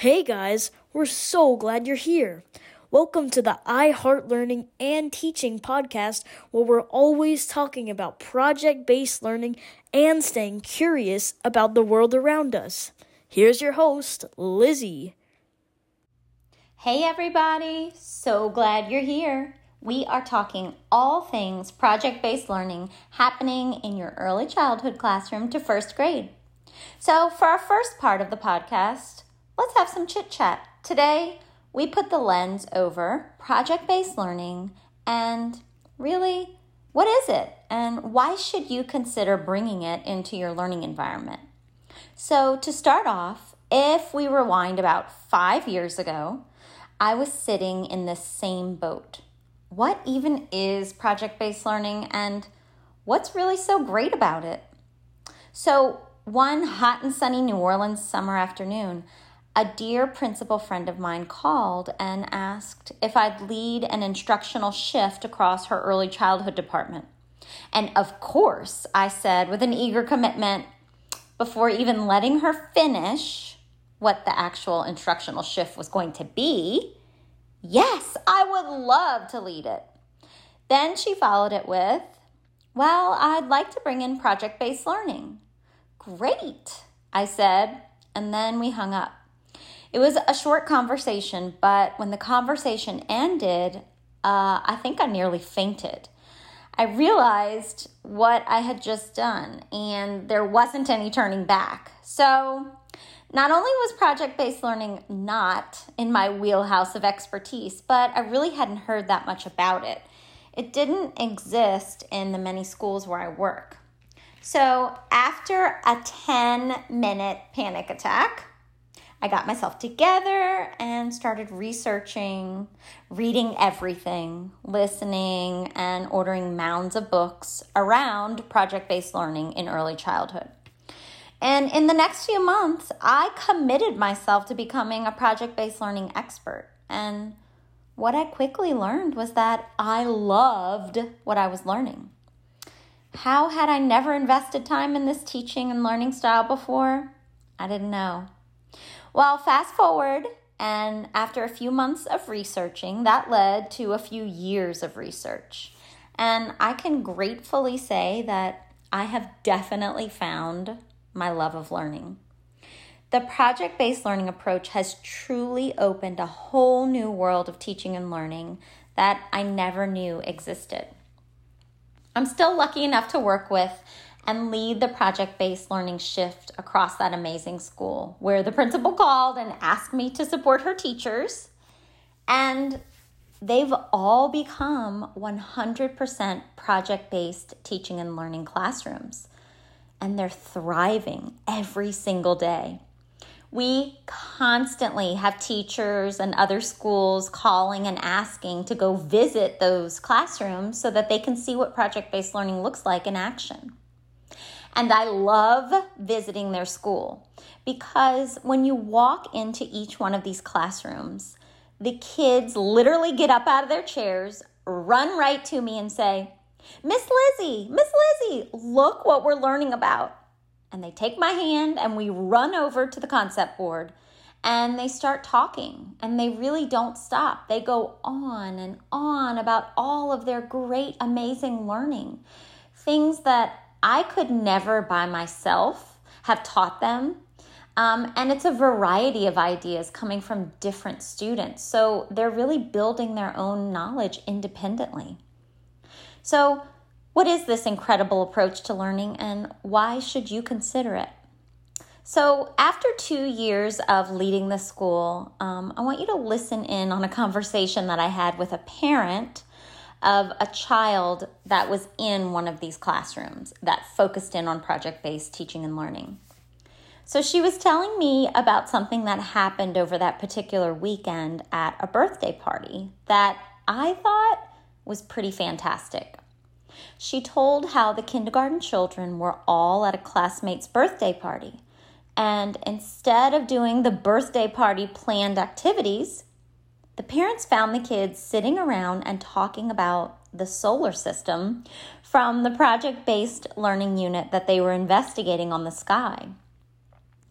Hey guys, we're so glad you're here. Welcome to the I Heart Learning and Teaching podcast, where we're always talking about project based learning and staying curious about the world around us. Here's your host, Lizzie. Hey everybody, so glad you're here. We are talking all things project based learning happening in your early childhood classroom to first grade. So, for our first part of the podcast, let's have some chit chat. Today, we put the lens over project based learning and really, what is it and why should you consider bringing it into your learning environment? So, to start off, if we rewind about five years ago, I was sitting in the same boat. What even is project based learning and what's really so great about it? So, one hot and sunny New Orleans summer afternoon, a dear principal friend of mine called and asked if I'd lead an instructional shift across her early childhood department. And of course, I said with an eager commitment, before even letting her finish what the actual instructional shift was going to be, yes, I would love to lead it. Then she followed it with, well, I'd like to bring in project based learning. Great, I said, and then we hung up. It was a short conversation, but when the conversation ended, uh, I think I nearly fainted. I realized what I had just done, and there wasn't any turning back. So, not only was project based learning not in my wheelhouse of expertise, but I really hadn't heard that much about it. It didn't exist in the many schools where I work. So, after a 10 minute panic attack, I got myself together and started researching, reading everything, listening, and ordering mounds of books around project based learning in early childhood. And in the next few months, I committed myself to becoming a project based learning expert. And what I quickly learned was that I loved what I was learning. How had I never invested time in this teaching and learning style before? I didn't know. Well, fast forward, and after a few months of researching, that led to a few years of research. And I can gratefully say that I have definitely found my love of learning. The project based learning approach has truly opened a whole new world of teaching and learning that I never knew existed. I'm still lucky enough to work with and lead the project based learning shift across that amazing school where the principal called and asked me to support her teachers. And they've all become 100% project based teaching and learning classrooms. And they're thriving every single day. We constantly have teachers and other schools calling and asking to go visit those classrooms so that they can see what project based learning looks like in action. And I love visiting their school because when you walk into each one of these classrooms, the kids literally get up out of their chairs, run right to me, and say, Miss Lizzie, Miss Lizzie, look what we're learning about. And they take my hand and we run over to the concept board and they start talking and they really don't stop. They go on and on about all of their great, amazing learning. Things that I could never by myself have taught them. Um, and it's a variety of ideas coming from different students. So they're really building their own knowledge independently. So, what is this incredible approach to learning and why should you consider it? So, after two years of leading the school, um, I want you to listen in on a conversation that I had with a parent of a child that was in one of these classrooms that focused in on project based teaching and learning. So she was telling me about something that happened over that particular weekend at a birthday party that I thought was pretty fantastic. She told how the kindergarten children were all at a classmate's birthday party. And instead of doing the birthday party planned activities, the parents found the kids sitting around and talking about the solar system from the project based learning unit that they were investigating on the sky.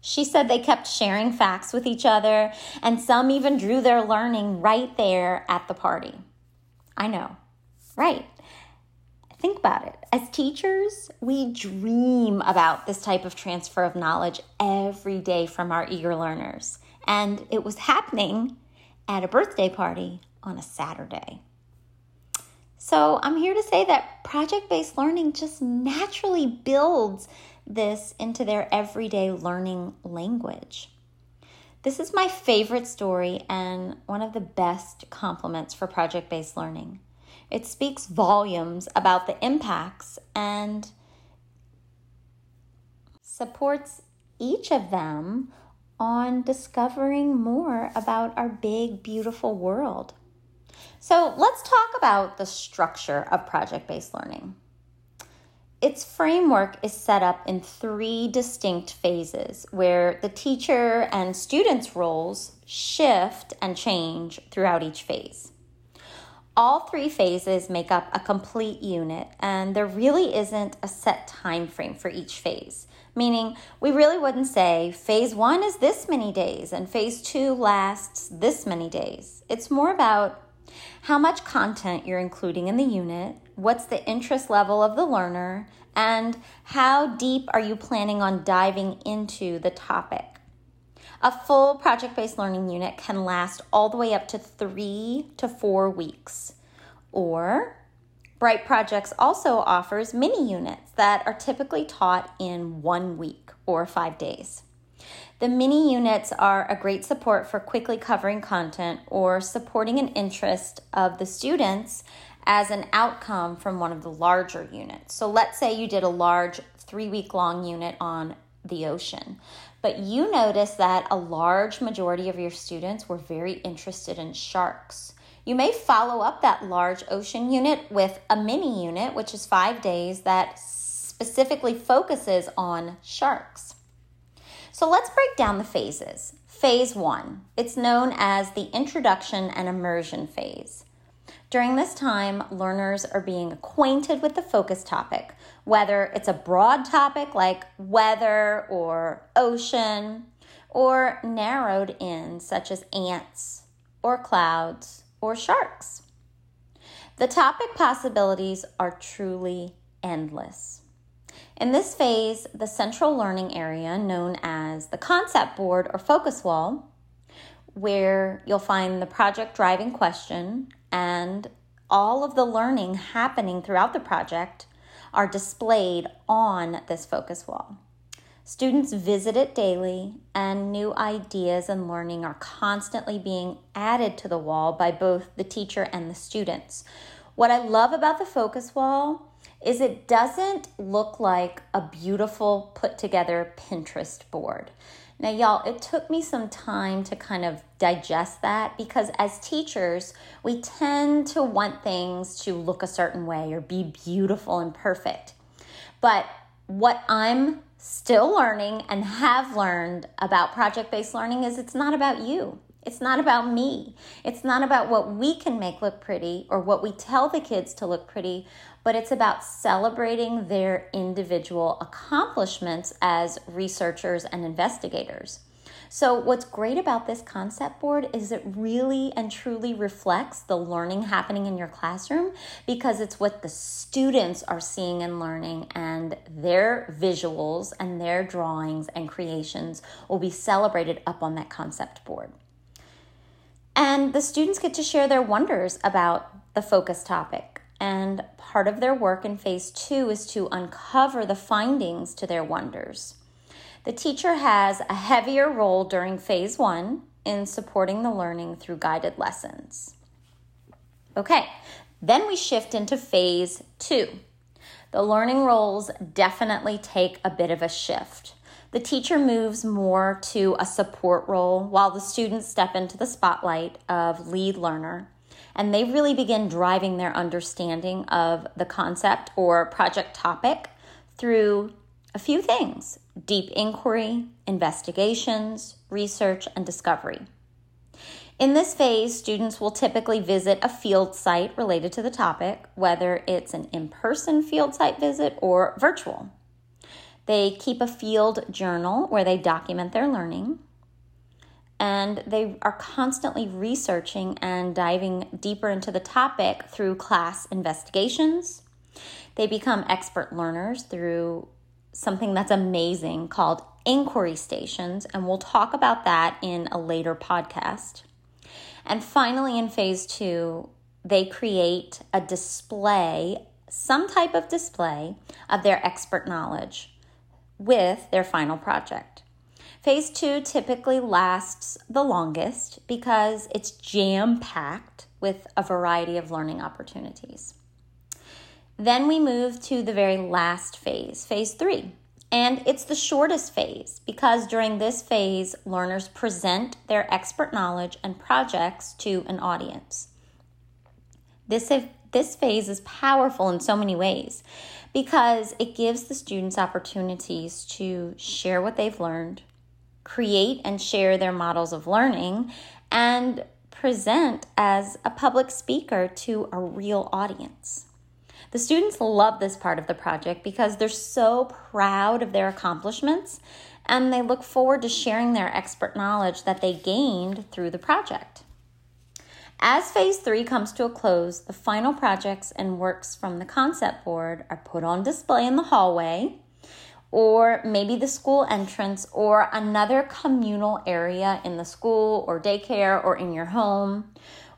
She said they kept sharing facts with each other, and some even drew their learning right there at the party. I know, right? Think about it. As teachers, we dream about this type of transfer of knowledge every day from our eager learners. And it was happening at a birthday party on a Saturday. So I'm here to say that project based learning just naturally builds this into their everyday learning language. This is my favorite story and one of the best compliments for project based learning. It speaks volumes about the impacts and supports each of them on discovering more about our big, beautiful world. So, let's talk about the structure of project based learning. Its framework is set up in three distinct phases where the teacher and students' roles shift and change throughout each phase. All three phases make up a complete unit, and there really isn't a set time frame for each phase. Meaning, we really wouldn't say phase one is this many days and phase two lasts this many days. It's more about how much content you're including in the unit, what's the interest level of the learner, and how deep are you planning on diving into the topic. A full project based learning unit can last all the way up to three to four weeks. Or Bright Projects also offers mini units that are typically taught in one week or five days. The mini units are a great support for quickly covering content or supporting an interest of the students as an outcome from one of the larger units. So let's say you did a large three week long unit on the ocean. But you notice that a large majority of your students were very interested in sharks. You may follow up that large ocean unit with a mini unit, which is five days, that specifically focuses on sharks. So let's break down the phases. Phase one, it's known as the introduction and immersion phase. During this time, learners are being acquainted with the focus topic, whether it's a broad topic like weather or ocean, or narrowed in, such as ants or clouds or sharks. The topic possibilities are truly endless. In this phase, the central learning area, known as the concept board or focus wall, where you'll find the project driving question and all of the learning happening throughout the project are displayed on this focus wall. Students visit it daily, and new ideas and learning are constantly being added to the wall by both the teacher and the students. What I love about the focus wall is it doesn't look like a beautiful put together Pinterest board. Now, y'all, it took me some time to kind of digest that because as teachers, we tend to want things to look a certain way or be beautiful and perfect. But what I'm still learning and have learned about project based learning is it's not about you. It's not about me. It's not about what we can make look pretty or what we tell the kids to look pretty, but it's about celebrating their individual accomplishments as researchers and investigators. So, what's great about this concept board is it really and truly reflects the learning happening in your classroom because it's what the students are seeing and learning, and their visuals and their drawings and creations will be celebrated up on that concept board. And the students get to share their wonders about the focus topic. And part of their work in phase two is to uncover the findings to their wonders. The teacher has a heavier role during phase one in supporting the learning through guided lessons. Okay, then we shift into phase two. The learning roles definitely take a bit of a shift. The teacher moves more to a support role while the students step into the spotlight of lead learner and they really begin driving their understanding of the concept or project topic through a few things deep inquiry, investigations, research, and discovery. In this phase, students will typically visit a field site related to the topic, whether it's an in person field site visit or virtual. They keep a field journal where they document their learning. And they are constantly researching and diving deeper into the topic through class investigations. They become expert learners through something that's amazing called inquiry stations, and we'll talk about that in a later podcast. And finally, in phase two, they create a display, some type of display of their expert knowledge with their final project. Phase two typically lasts the longest because it's jam packed with a variety of learning opportunities. Then we move to the very last phase, phase three. And it's the shortest phase because during this phase, learners present their expert knowledge and projects to an audience. This, this phase is powerful in so many ways because it gives the students opportunities to share what they've learned, create and share their models of learning, and present as a public speaker to a real audience. The students love this part of the project because they're so proud of their accomplishments and they look forward to sharing their expert knowledge that they gained through the project. As phase three comes to a close, the final projects and works from the concept board are put on display in the hallway, or maybe the school entrance, or another communal area in the school or daycare or in your home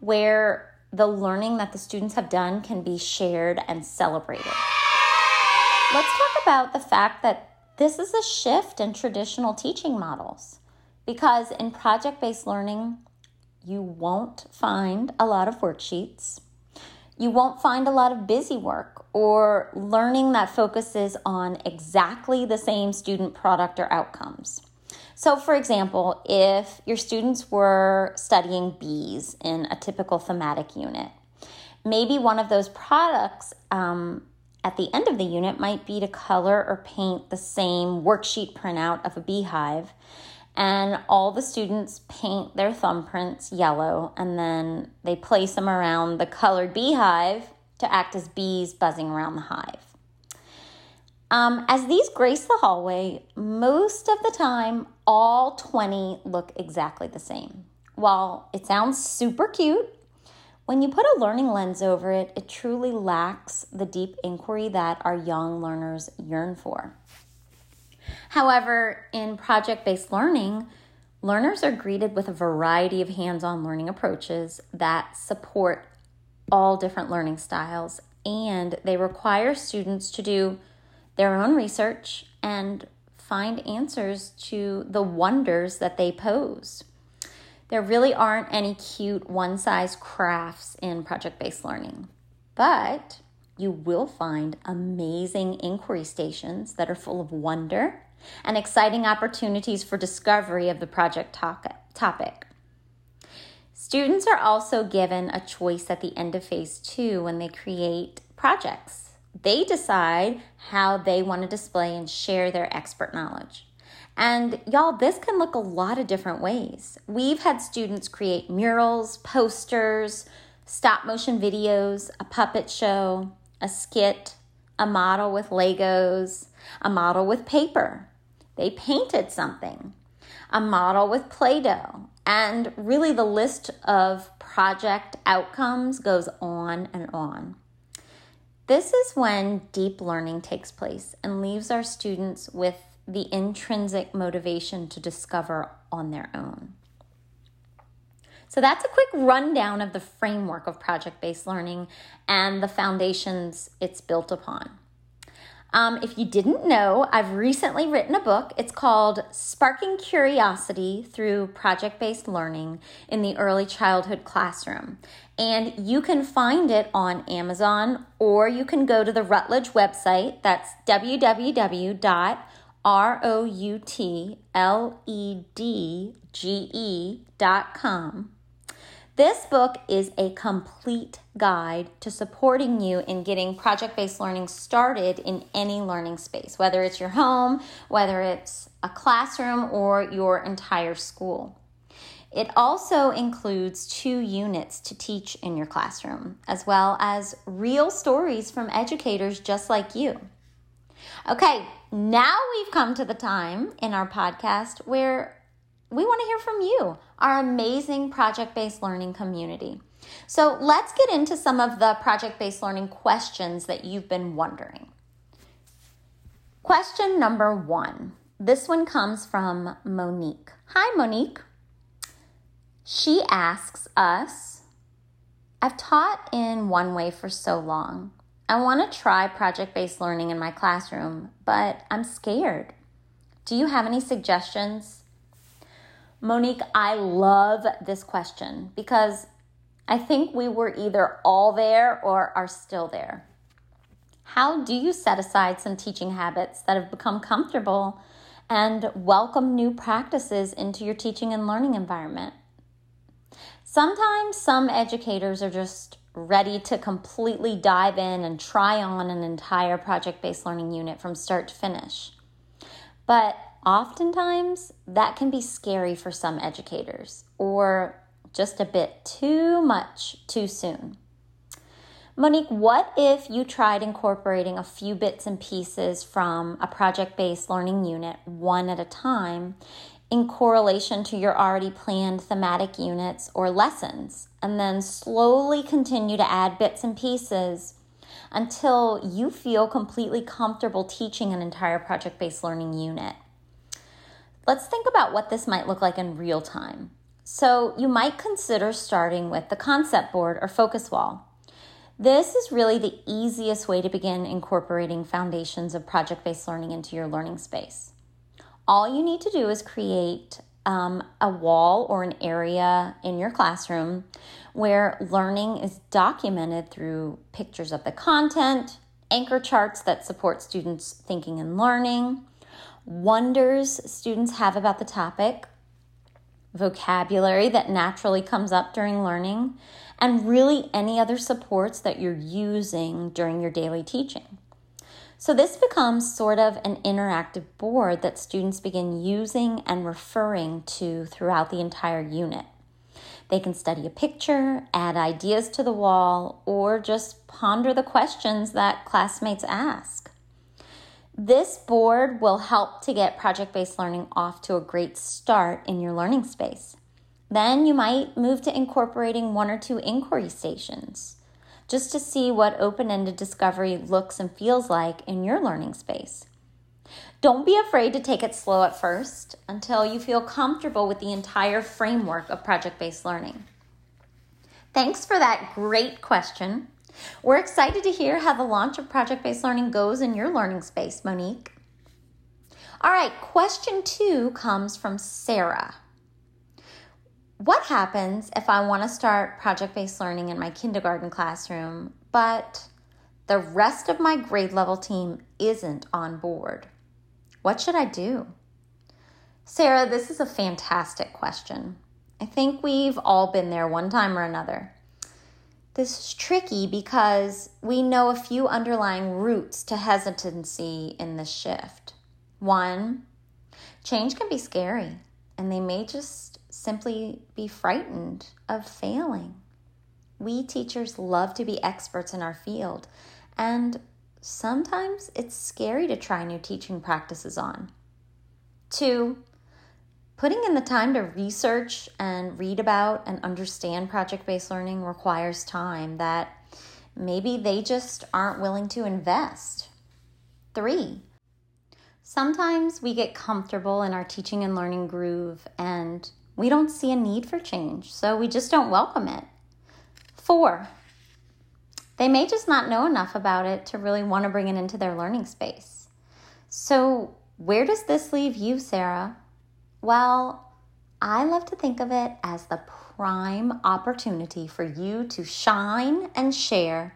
where the learning that the students have done can be shared and celebrated. Let's talk about the fact that this is a shift in traditional teaching models because in project based learning, you won't find a lot of worksheets. You won't find a lot of busy work or learning that focuses on exactly the same student product or outcomes. So, for example, if your students were studying bees in a typical thematic unit, maybe one of those products um, at the end of the unit might be to color or paint the same worksheet printout of a beehive. And all the students paint their thumbprints yellow and then they place them around the colored beehive to act as bees buzzing around the hive. Um, as these grace the hallway, most of the time, all 20 look exactly the same. While it sounds super cute, when you put a learning lens over it, it truly lacks the deep inquiry that our young learners yearn for. However, in project based learning, learners are greeted with a variety of hands on learning approaches that support all different learning styles, and they require students to do their own research and find answers to the wonders that they pose. There really aren't any cute one size crafts in project based learning, but you will find amazing inquiry stations that are full of wonder and exciting opportunities for discovery of the project topic. Students are also given a choice at the end of phase two when they create projects. They decide how they want to display and share their expert knowledge. And y'all, this can look a lot of different ways. We've had students create murals, posters, stop motion videos, a puppet show, a skit, a model with Legos, a model with paper. They painted something, a model with Play Doh. And really, the list of project outcomes goes on and on. This is when deep learning takes place and leaves our students with the intrinsic motivation to discover on their own. So, that's a quick rundown of the framework of project based learning and the foundations it's built upon. Um, if you didn't know, I've recently written a book. It's called Sparking Curiosity Through Project Based Learning in the Early Childhood Classroom. And you can find it on Amazon or you can go to the Routledge website. That's www.routledge.com this book is a complete guide to supporting you in getting project based learning started in any learning space, whether it's your home, whether it's a classroom, or your entire school. It also includes two units to teach in your classroom, as well as real stories from educators just like you. Okay, now we've come to the time in our podcast where we want to hear from you, our amazing project based learning community. So let's get into some of the project based learning questions that you've been wondering. Question number one. This one comes from Monique. Hi, Monique. She asks us I've taught in one way for so long. I want to try project based learning in my classroom, but I'm scared. Do you have any suggestions? Monique, I love this question because I think we were either all there or are still there. How do you set aside some teaching habits that have become comfortable and welcome new practices into your teaching and learning environment? Sometimes some educators are just ready to completely dive in and try on an entire project based learning unit from start to finish. But oftentimes that can be scary for some educators or just a bit too much too soon. Monique, what if you tried incorporating a few bits and pieces from a project based learning unit one at a time in correlation to your already planned thematic units or lessons, and then slowly continue to add bits and pieces until you feel completely comfortable teaching an entire project based learning unit. Let's think about what this might look like in real time. So, you might consider starting with the concept board or focus wall. This is really the easiest way to begin incorporating foundations of project based learning into your learning space all you need to do is create um, a wall or an area in your classroom where learning is documented through pictures of the content, anchor charts that support students' thinking and learning, wonders students have about the topic, vocabulary that naturally comes up during learning, and really any other supports that you're using during your daily teaching. So this becomes sort of an interactive board that students begin using and referring to throughout the entire unit. They can study a picture, add ideas to the wall, or just ponder the questions that classmates ask. This board will help to get project based learning off to a great start in your learning space. Then you might move to incorporating one or two inquiry stations just to see what open ended discovery looks and feels like in your learning space. Don't be afraid to take it slow at first until you feel comfortable with the entire framework of project based learning. Thanks for that great question. We're excited to hear how the launch of project based learning goes in your learning space, Monique. All right, question two comes from Sarah. What happens if I want to start project based learning in my kindergarten classroom, but the rest of my grade level team isn't on board? What should I do? Sarah, this is a fantastic question. I think we've all been there one time or another. This is tricky because we know a few underlying roots to hesitancy in this shift. One, change can be scary, and they may just simply be frightened of failing. We teachers love to be experts in our field, and sometimes it's scary to try new teaching practices on. Two, putting in the time to research and read about and understand project based learning requires time that maybe they just aren't willing to invest. Three, sometimes we get comfortable in our teaching and learning groove and we don't see a need for change, so we just don't welcome it. Four, they may just not know enough about it to really want to bring it into their learning space. So, where does this leave you, Sarah? Well, I love to think of it as the prime opportunity for you to shine and share.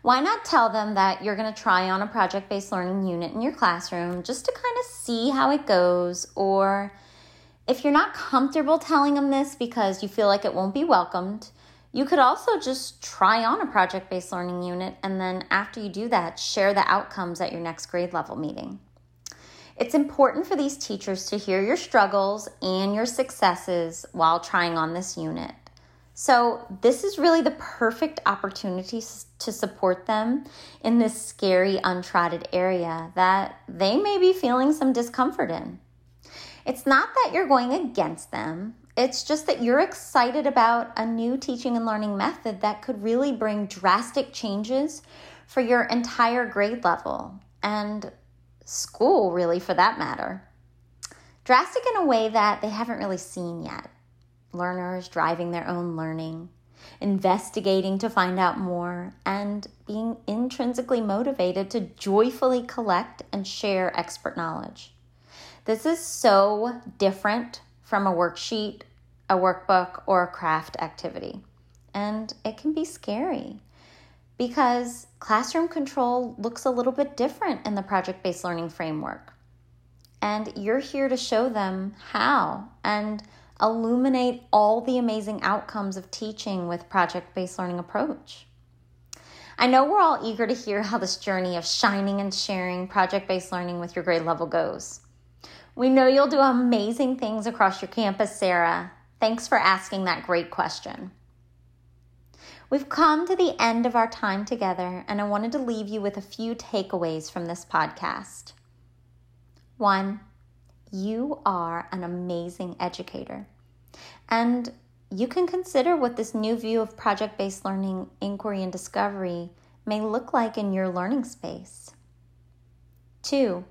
Why not tell them that you're going to try on a project based learning unit in your classroom just to kind of see how it goes or if you're not comfortable telling them this because you feel like it won't be welcomed, you could also just try on a project based learning unit and then, after you do that, share the outcomes at your next grade level meeting. It's important for these teachers to hear your struggles and your successes while trying on this unit. So, this is really the perfect opportunity to support them in this scary, untrodden area that they may be feeling some discomfort in. It's not that you're going against them, it's just that you're excited about a new teaching and learning method that could really bring drastic changes for your entire grade level and school, really, for that matter. Drastic in a way that they haven't really seen yet learners driving their own learning, investigating to find out more, and being intrinsically motivated to joyfully collect and share expert knowledge. This is so different from a worksheet, a workbook, or a craft activity. And it can be scary because classroom control looks a little bit different in the project based learning framework. And you're here to show them how and illuminate all the amazing outcomes of teaching with project based learning approach. I know we're all eager to hear how this journey of shining and sharing project based learning with your grade level goes. We know you'll do amazing things across your campus, Sarah. Thanks for asking that great question. We've come to the end of our time together, and I wanted to leave you with a few takeaways from this podcast. One, you are an amazing educator. And you can consider what this new view of project based learning, inquiry, and discovery may look like in your learning space. Two,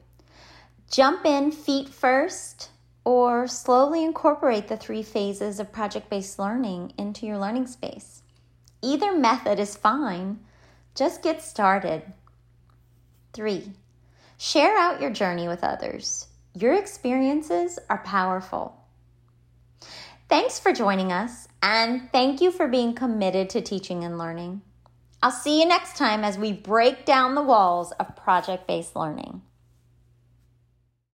jump in feet first or slowly incorporate the three phases of project based learning into your learning space. Either method is fine, just get started. Three, share out your journey with others. Your experiences are powerful. Thanks for joining us, and thank you for being committed to teaching and learning. I'll see you next time as we break down the walls of project based learning.